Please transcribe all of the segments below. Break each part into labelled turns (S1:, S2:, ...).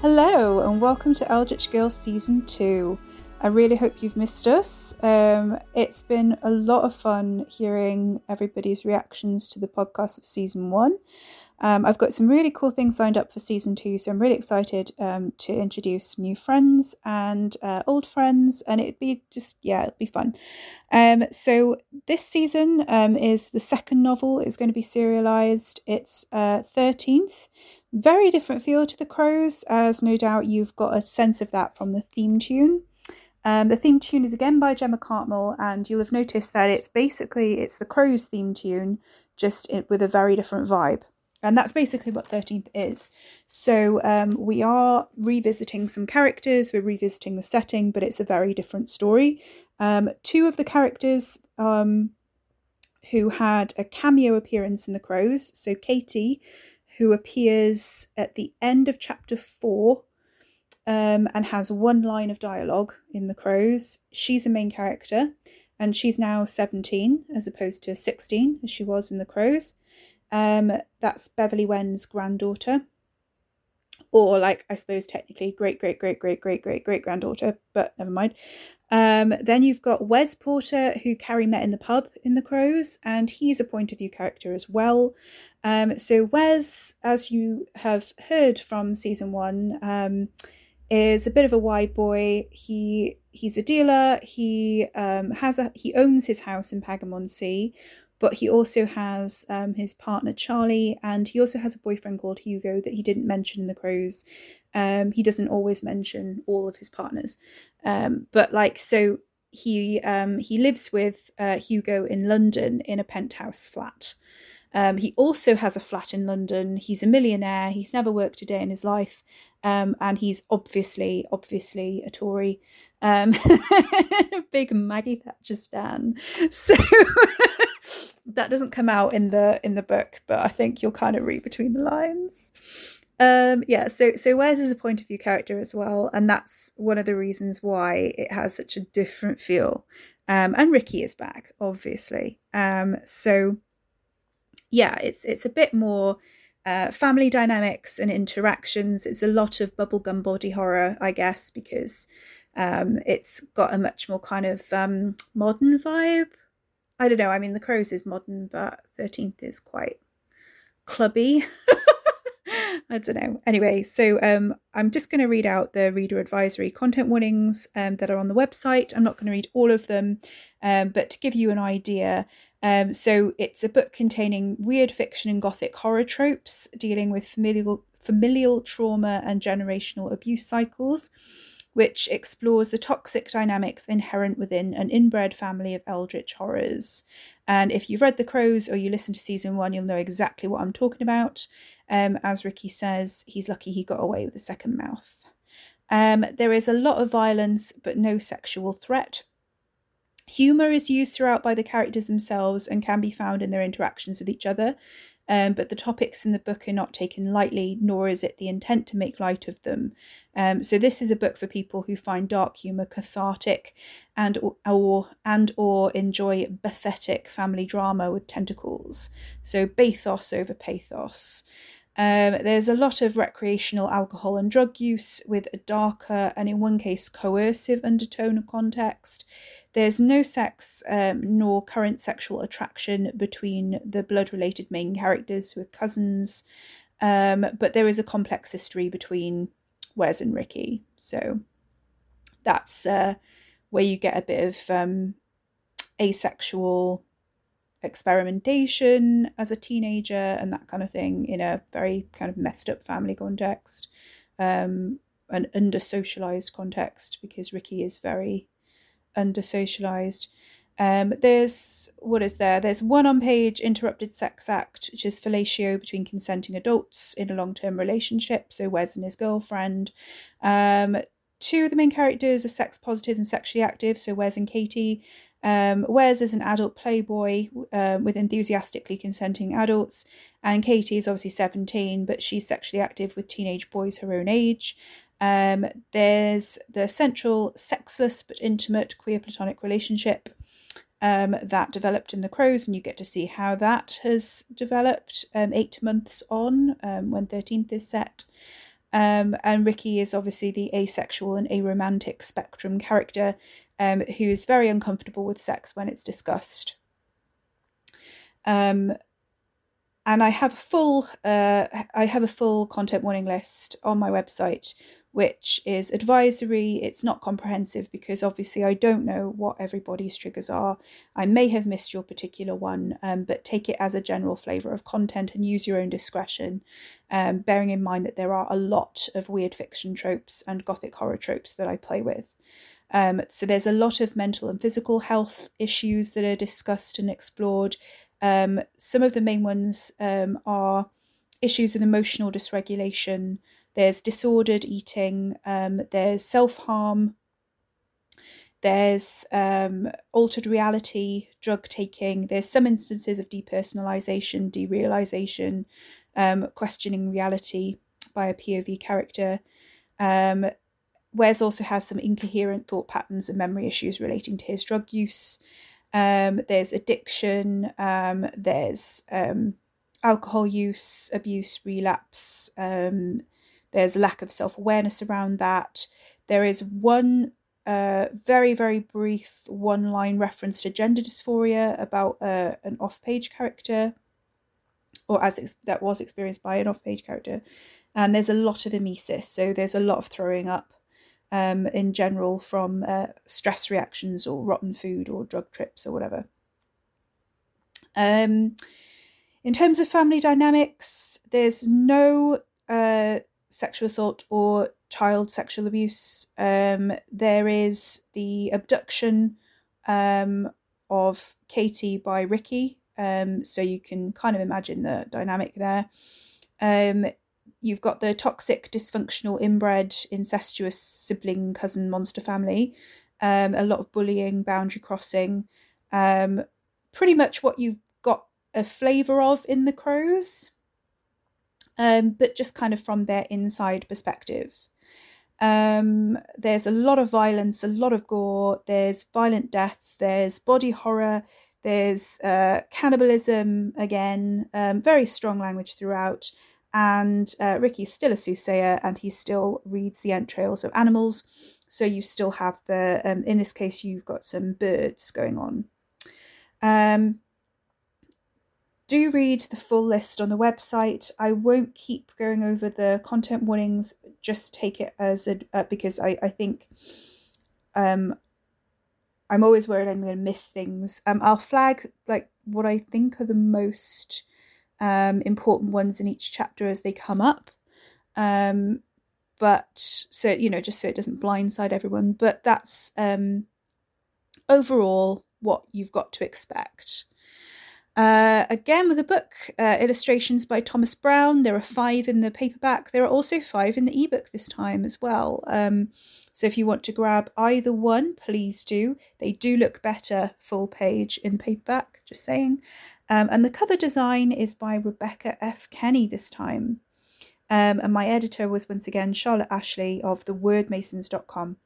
S1: Hello, and welcome to Eldritch Girls Season 2. I really hope you've missed us. Um, it's been a lot of fun hearing everybody's reactions to the podcast of Season 1. Um, I've got some really cool things lined up for Season 2, so I'm really excited um, to introduce new friends and uh, old friends, and it'd be just, yeah, it'd be fun. Um, so, this season um, is the second novel, it's going to be serialized. It's uh, 13th very different feel to the Crows, as no doubt you've got a sense of that from the theme tune. Um, the theme tune is again by Gemma Cartmel, and you'll have noticed that it's basically it's the Crows theme tune, just with a very different vibe. And that's basically what 13th is. So um, we are revisiting some characters, we're revisiting the setting, but it's a very different story. Um, two of the characters um, who had a cameo appearance in The Crows, so Katy, who appears at the end of chapter four um, and has one line of dialogue in The Crows. She's a main character and she's now 17 as opposed to 16 as she was in The Crows. Um, that's Beverly Wen's granddaughter. Or, like, I suppose technically great, great, great, great, great, great, great granddaughter, but never mind. Um, then you've got Wes Porter, who Carrie met in the pub in The Crows, and he's a point of view character as well. Um, so Wes, as you have heard from season one, um, is a bit of a wide boy. He he's a dealer. He um, has a he owns his house in Pagamon Sea, but he also has um, his partner Charlie, and he also has a boyfriend called Hugo that he didn't mention in the Crows. Um, he doesn't always mention all of his partners, um, but like so he um, he lives with uh, Hugo in London in a penthouse flat. Um, he also has a flat in London. He's a millionaire. He's never worked a day in his life, um, and he's obviously, obviously a Tory. Um, big Maggie Thatcher stan. So that doesn't come out in the in the book, but I think you'll kind of read between the lines. Um, yeah, so so Wes is a point of view character as well, and that's one of the reasons why it has such a different feel. Um, and Ricky is back, obviously. Um, so yeah, it's it's a bit more uh, family dynamics and interactions. It's a lot of bubblegum body horror, I guess, because um, it's got a much more kind of um, modern vibe. I don't know. I mean, The Crows is modern, but Thirteenth is quite clubby. I don't know. Anyway, so um, I'm just going to read out the reader advisory content warnings um, that are on the website. I'm not going to read all of them, um, but to give you an idea, um, so it's a book containing weird fiction and gothic horror tropes, dealing with familial familial trauma and generational abuse cycles, which explores the toxic dynamics inherent within an inbred family of eldritch horrors. And if you've read The Crows or you listen to season one, you'll know exactly what I'm talking about. Um, as Ricky says, he's lucky he got away with a second mouth. Um, there is a lot of violence, but no sexual threat. Humour is used throughout by the characters themselves and can be found in their interactions with each other, um, but the topics in the book are not taken lightly, nor is it the intent to make light of them. Um, so this is a book for people who find dark humour cathartic, and or and or enjoy pathetic family drama with tentacles. So bathos over pathos. Um, there's a lot of recreational alcohol and drug use with a darker and, in one case, coercive undertone of context. There's no sex um, nor current sexual attraction between the blood related main characters who are cousins, um, but there is a complex history between Wes and Ricky. So that's uh, where you get a bit of um, asexual experimentation as a teenager and that kind of thing in a very kind of messed up family context, um, an under socialized context because Ricky is very under socialized. Um, there's what is there? There's one on page interrupted sex act, which is fellatio between consenting adults in a long term relationship. So Wes and his girlfriend. Um, two of the main characters are sex positive and sexually active. So Wes and Katy. Um, Wes is an adult playboy uh, with enthusiastically consenting adults, and Katy is obviously 17, but she's sexually active with teenage boys her own age. Um, there's the central sexless but intimate queer platonic relationship um, that developed in the Crows, and you get to see how that has developed um, eight months on um, when 13th is set. Um, and Ricky is obviously the asexual and aromantic spectrum character um, who is very uncomfortable with sex when it's discussed. And I have a full uh, I have a full content warning list on my website, which is advisory. It's not comprehensive because obviously I don't know what everybody's triggers are. I may have missed your particular one, um, but take it as a general flavour of content and use your own discretion, um, bearing in mind that there are a lot of weird fiction tropes and gothic horror tropes that I play with. Um, so there's a lot of mental and physical health issues that are discussed and explored. Um, some of the main ones um, are issues with emotional dysregulation. There's disordered eating. Um, there's self harm. There's um, altered reality, drug taking. There's some instances of depersonalization, derealization, um, questioning reality by a POV character. Um, Wes also has some incoherent thought patterns and memory issues relating to his drug use. Um, there's addiction, um, there's um, alcohol use, abuse, relapse. There's a lack of self awareness around that. There is one uh, very, very brief one line reference to gender dysphoria about uh, an off page character, or as ex- that was experienced by an off page character. And there's a lot of emesis, so there's a lot of throwing up um, in general from uh, stress reactions or rotten food or drug trips or whatever. Um, in terms of family dynamics, there's no uh, sexual assault or child sexual abuse. Um, there is the abduction um, of Katy by Ricky, um, so you can kind of imagine the dynamic there. Um, you've got the toxic, dysfunctional, inbred, incestuous sibling cousin monster family, um, a lot of bullying, boundary crossing, um, pretty much what you've got a flavour of in the crows, um, but just kind of from their inside perspective. Um, there's a lot of violence, a lot of gore, there's violent death, there's body horror, there's uh, cannibalism again, um, very strong language throughout and uh, Ricky's still a soothsayer and he still reads the entrails of animals. So you still have the, um, in this case, you've got some birds going on. Um, do read the full list on the website. I won't keep going over the content warnings, just take it as a, uh, because I, I think um, I'm always worried I'm going to miss things. Um, I'll flag like what I think are the most um, important ones in each chapter as they come up. Um, but so you know, just so it doesn't blindside everyone. But that's um, overall what you've got to expect. Uh, again, with a book, uh, illustrations by Thomas Brown. There are five in the paperback. There are also five in the ebook this time as well. Um, so if you want to grab either one, please do. They do look better full page in the paperback, just saying. Um, and the cover design is by Rebecca F. Kenny this time. Um, and my editor was once again Charlotte Ashley of thewordmasons.com.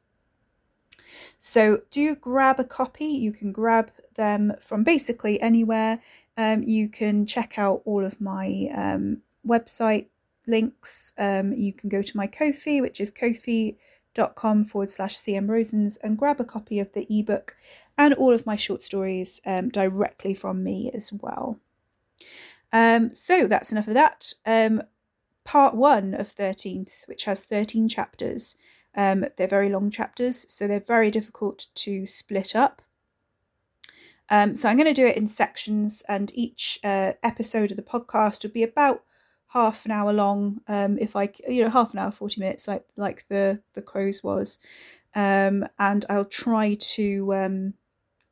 S1: So do grab a copy. You can grab them from basically anywhere. Um, you can check out all of my um, website links. Um, you can go to my Ko-fi, which is ko-fi.com forward slash CM Rosens, and grab a copy of the ebook and all of my short stories um, directly from me as well. Um, so that's enough of that. Um, part one of 13th, which has 13 chapters. They're very long chapters, so they're very difficult to split up. Um, so I'm going to do it in sections, and each uh, episode of the podcast will be about half an hour long. Um, if I, you know, half an hour, forty minutes, like like the the crows was, um, and I'll try to um,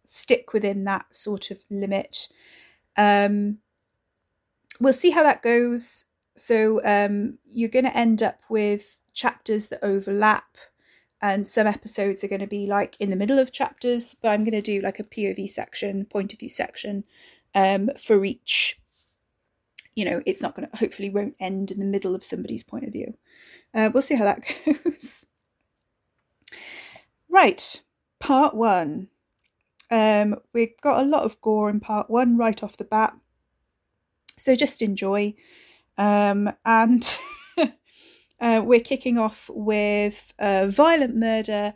S1: stick within that sort of limit. Um, we'll see how that goes. So um, you're going to end up with chapters that overlap, and some episodes are going to be like in the middle of chapters. But I'm going to do like a POV section, point of view section um, for each. You know, it's not going to hopefully won't end in the middle of somebody's point of view. Uh, we'll see how that goes. right, part one. Um, we've got a lot of gore in part one right off the bat, so just enjoy. Um, and Uh, we're kicking off with uh, violent murder,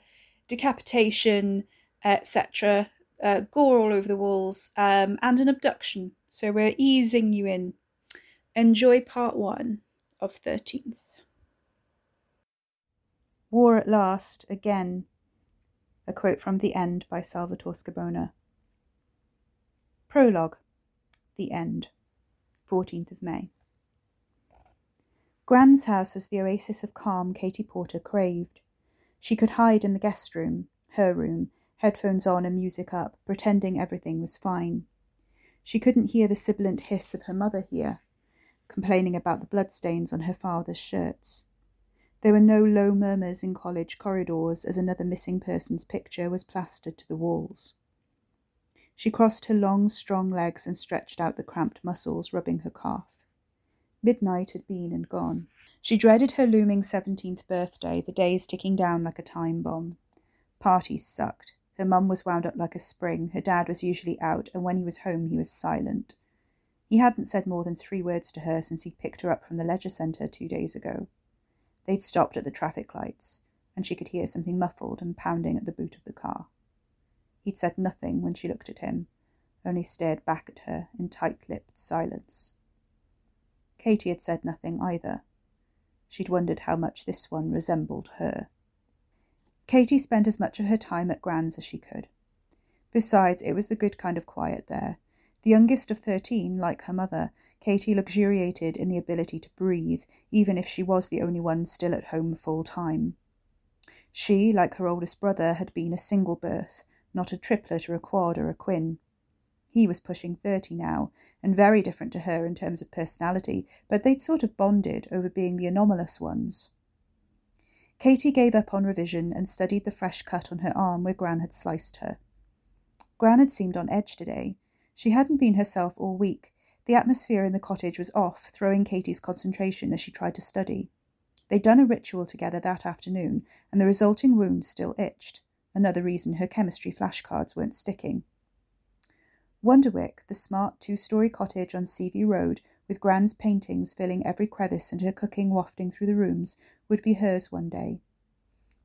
S1: decapitation, etc., uh, gore all over the walls, um, and an abduction. So we're easing you in. Enjoy part one of 13th. War at Last, again. A quote from The End by Salvatore Scibona. Prologue The End, 14th of May. Gran's house was the oasis of calm Katy Porter craved. She could hide in the guest room, her room, headphones on and music up, pretending everything was fine. She couldn't hear the sibilant hiss of her mother here, complaining about the bloodstains on her father's shirts. There were no low murmurs in college corridors as another missing person's picture was plastered to the walls. She crossed her long, strong legs and stretched out the cramped muscles, rubbing her calf. Midnight had been and gone. She dreaded her looming seventeenth birthday, the days ticking down like a time bomb. Parties sucked. Her mum was wound up like a spring, her dad was usually out, and when he was home he was silent. He hadn't said more than three words to her since he picked her up from the leisure centre two days ago. They'd stopped at the traffic lights, and she could hear something muffled and pounding at the boot of the car. He'd said nothing when she looked at him, only stared back at her in tight lipped silence. Katy had said nothing either. She'd wondered how much this one resembled her. Katy spent as much of her time at Gran's as she could. Besides, it was the good kind of quiet there. The youngest of thirteen, like her mother, Katy luxuriated in the ability to breathe, even if she was the only one still at home full time. She, like her oldest brother, had been a single birth, not a triplet or a quad or a quin. He was pushing thirty now, and very different to her in terms of personality, but they'd sort of bonded over being the anomalous ones. Katy gave up on revision and studied the fresh cut on her arm where Gran had sliced her. Gran had seemed on edge today. She hadn't been herself all week, the atmosphere in the cottage was off, throwing Katy's concentration as she tried to study. They'd done a ritual together that afternoon, and the resulting wound still itched. Another reason her chemistry flashcards weren't sticking. Wonderwick, the smart two story cottage on Seaview Road, with Gran's paintings filling every crevice and her cooking wafting through the rooms, would be hers one day.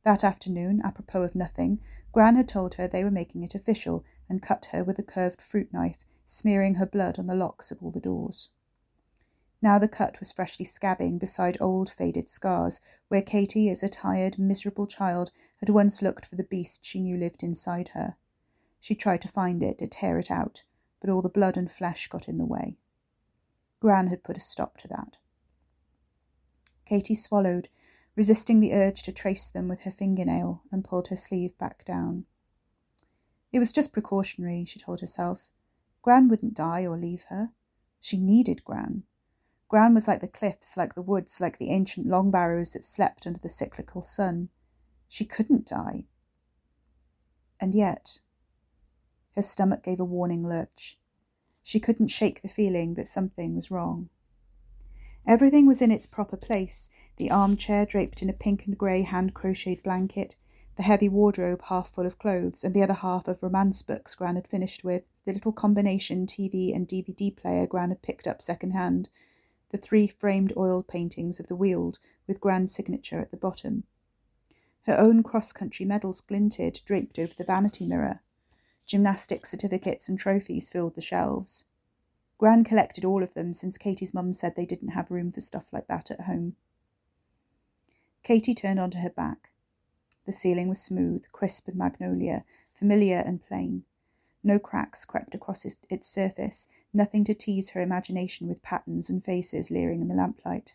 S1: That afternoon, apropos of nothing, Gran had told her they were making it official and cut her with a curved fruit knife smearing her blood on the locks of all the doors. Now the cut was freshly scabbing beside old faded scars, where Katy, as a tired, miserable child, had once looked for the beast she knew lived inside her. She tried to find it, to tear it out, but all the blood and flesh got in the way. Gran had put a stop to that. Katy swallowed, resisting the urge to trace them with her fingernail, and pulled her sleeve back down. It was just precautionary, she told herself. Gran wouldn't die or leave her. She needed Gran. Gran was like the cliffs, like the woods, like the ancient long barrows that slept under the cyclical sun. She couldn't die. And yet, her stomach gave a warning lurch. She couldn't shake the feeling that something was wrong. Everything was in its proper place the armchair draped in a pink and grey hand crocheted blanket, the heavy wardrobe half full of clothes, and the other half of romance books Gran had finished with, the little combination TV and DVD player Gran had picked up second hand, the three framed oil paintings of the Weald with Gran's signature at the bottom. Her own cross country medals glinted, draped over the vanity mirror. Gymnastic certificates and trophies filled the shelves. Gran collected all of them since Katy's mum said they didn't have room for stuff like that at home. Katie turned onto her back. The ceiling was smooth, crisp and magnolia, familiar and plain. No cracks crept across its surface, nothing to tease her imagination with patterns and faces leering in the lamplight.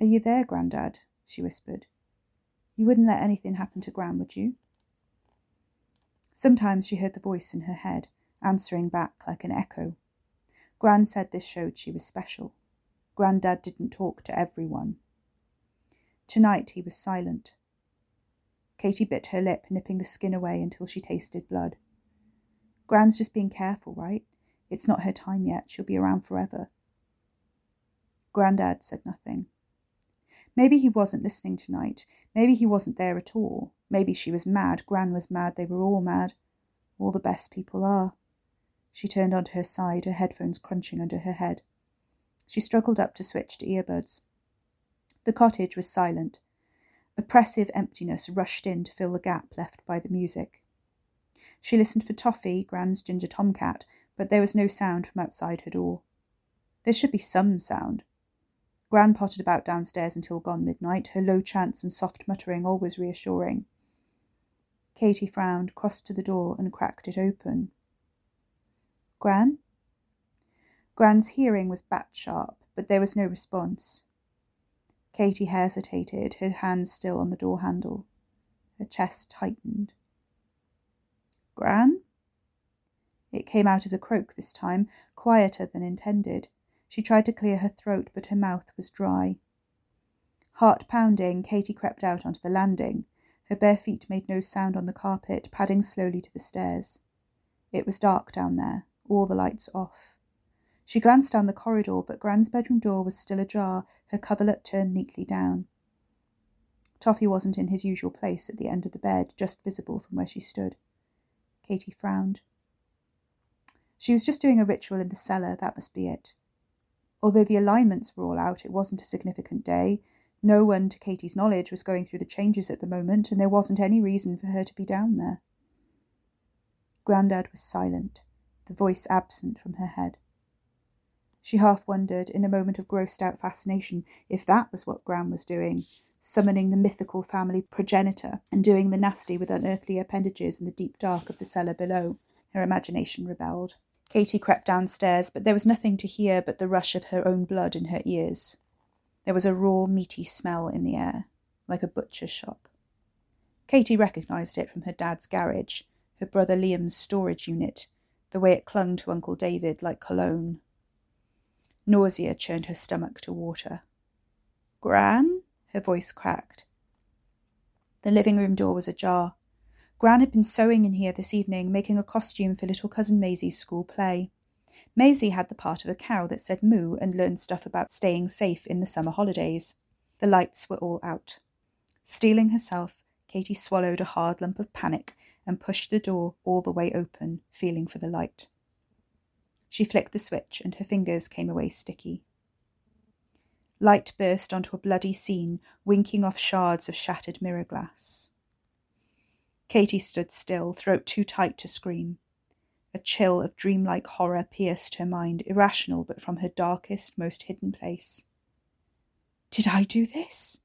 S1: Are you there, Grandad? she whispered. You wouldn't let anything happen to Gran, would you? Sometimes she heard the voice in her head, answering back like an echo. Gran said this showed she was special. Grandad didn't talk to everyone. Tonight he was silent, Katy bit her lip, nipping the skin away until she tasted blood. Gran's just being careful, right? It's not her time yet. She'll be around forever. Grandad said nothing. Maybe he wasn't listening tonight. Maybe he wasn't there at all. Maybe she was mad. Gran was mad. They were all mad. All the best people are. She turned onto her side, her headphones crunching under her head. She struggled up to switch to earbuds. The cottage was silent. Oppressive emptiness rushed in to fill the gap left by the music. She listened for Toffee, Gran's ginger tomcat, but there was no sound from outside her door. There should be some sound. Gran pottered about downstairs until gone midnight, her low chants and soft muttering always reassuring. Katy frowned, crossed to the door, and cracked it open. Gran? Gran's hearing was bat sharp, but there was no response. Katy hesitated, her hands still on the door handle. Her chest tightened. Gran? It came out as a croak this time, quieter than intended. She tried to clear her throat, but her mouth was dry. Heart pounding, Katy crept out onto the landing. Her bare feet made no sound on the carpet, padding slowly to the stairs. It was dark down there, all the lights off. She glanced down the corridor, but Gran's bedroom door was still ajar, her coverlet turned neatly down. Toffee wasn't in his usual place at the end of the bed, just visible from where she stood. Katy frowned. She was just doing a ritual in the cellar, that must be it. Although the alignments were all out, it wasn't a significant day. No one, to Katy's knowledge, was going through the changes at the moment, and there wasn't any reason for her to be down there. Grandad was silent, the voice absent from her head. She half wondered, in a moment of grossed out fascination, if that was what Gran was doing, summoning the mythical family progenitor and doing the nasty with unearthly appendages in the deep dark of the cellar below. Her imagination rebelled. Katy crept downstairs, but there was nothing to hear but the rush of her own blood in her ears. There was a raw, meaty smell in the air, like a butcher's shop. Katy recognised it from her dad's garage, her brother Liam's storage unit, the way it clung to Uncle David like cologne. Nausea churned her stomach to water. Gran? Her voice cracked. The living room door was ajar. Gran had been sewing in here this evening, making a costume for little cousin Maisie's school play. Maisie had the part of a cow that said moo and learned stuff about staying safe in the summer holidays. The lights were all out. Steeling herself, Katy swallowed a hard lump of panic and pushed the door all the way open, feeling for the light. She flicked the switch and her fingers came away sticky. Light burst onto a bloody scene, winking off shards of shattered mirror glass. Katy stood still, throat too tight to scream. A chill of dreamlike horror pierced her mind, irrational but from her darkest, most hidden place. Did I do this?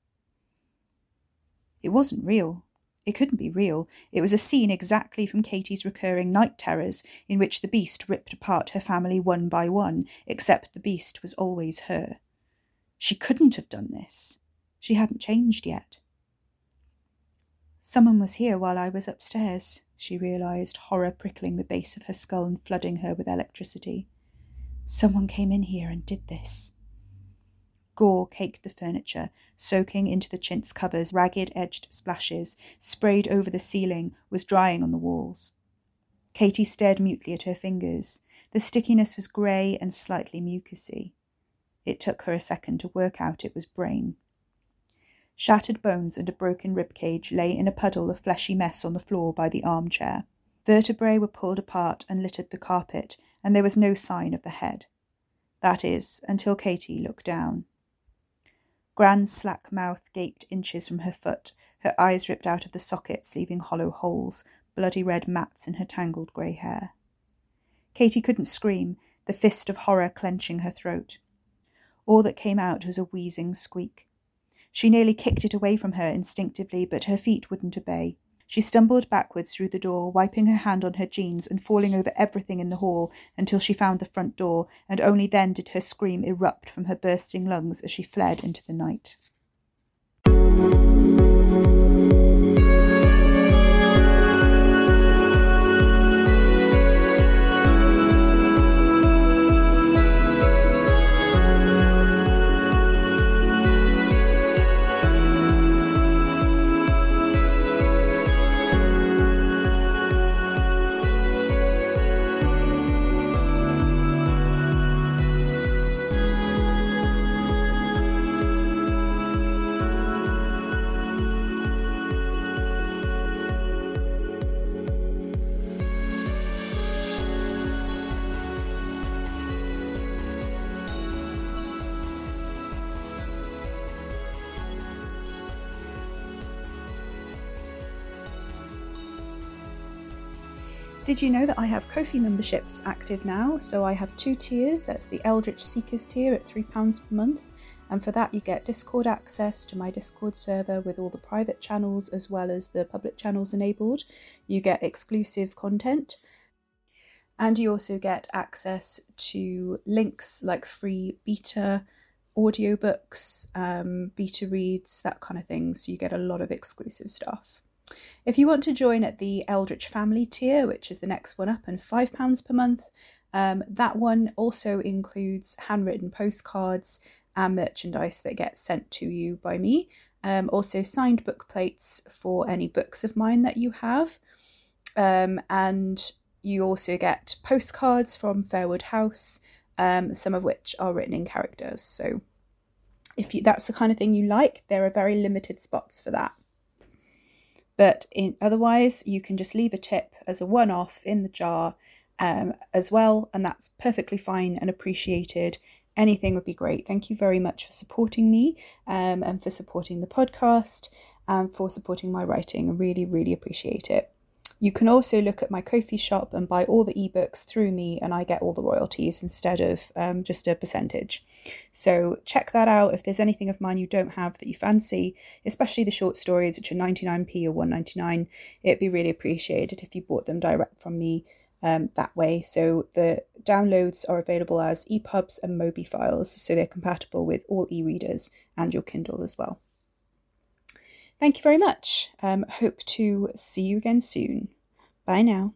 S1: It wasn't real. It couldn't be real. It was a scene exactly from Katy's recurring night terrors, in which the beast ripped apart her family one by one, except the beast was always her. She couldn't have done this. She hadn't changed yet. Someone was here while I was upstairs, she realized, horror prickling the base of her skull and flooding her with electricity. Someone came in here and did this. Gore caked the furniture, soaking into the chintz covers ragged edged splashes, sprayed over the ceiling, was drying on the walls. Katy stared mutely at her fingers. The stickiness was grey and slightly mucousy. It took her a second to work out it was brain. Shattered bones and a broken rib cage lay in a puddle of fleshy mess on the floor by the armchair. Vertebrae were pulled apart and littered the carpet, and there was no sign of the head. That is, until Katy looked down. Gran's slack mouth gaped inches from her foot, her eyes ripped out of the sockets, leaving hollow holes, bloody red mats in her tangled grey hair. Katy couldn't scream, the fist of horror clenching her throat. All that came out was a wheezing squeak. She nearly kicked it away from her instinctively, but her feet wouldn't obey. She stumbled backwards through the door, wiping her hand on her jeans and falling over everything in the hall until she found the front door, and only then did her scream erupt from her bursting lungs as she fled into the night. Did you know that I have Ko-fi memberships active now? So I have two tiers. That's the Eldritch Seekers tier at £3 per month. And for that, you get Discord access to my Discord server with all the private channels as well as the public channels enabled. You get exclusive content. And you also get access to links like free beta audiobooks, um, beta reads, that kind of thing. So you get a lot of exclusive stuff. If you want to join at the Eldritch Family tier, which is the next one up and £5 per month, um, that one also includes handwritten postcards and merchandise that gets sent to you by me. Um, also, signed book plates for any books of mine that you have. Um, and you also get postcards from Fairwood House, um, some of which are written in characters. So, if you, that's the kind of thing you like, there are very limited spots for that. But in, otherwise, you can just leave a tip as a one off in the jar um, as well, and that's perfectly fine and appreciated. Anything would be great. Thank you very much for supporting me um, and for supporting the podcast and for supporting my writing. I really, really appreciate it. You can also look at my Ko-fi shop and buy all the ebooks through me, and I get all the royalties instead of um, just a percentage. So check that out. If there's anything of mine you don't have that you fancy, especially the short stories, which are 99p or 199, it'd be really appreciated if you bought them direct from me um, that way. So the downloads are available as EPUBs and Mobi files, so they're compatible with all e-readers and your Kindle as well. Thank you very much. Um, hope to see you again soon. Bye now.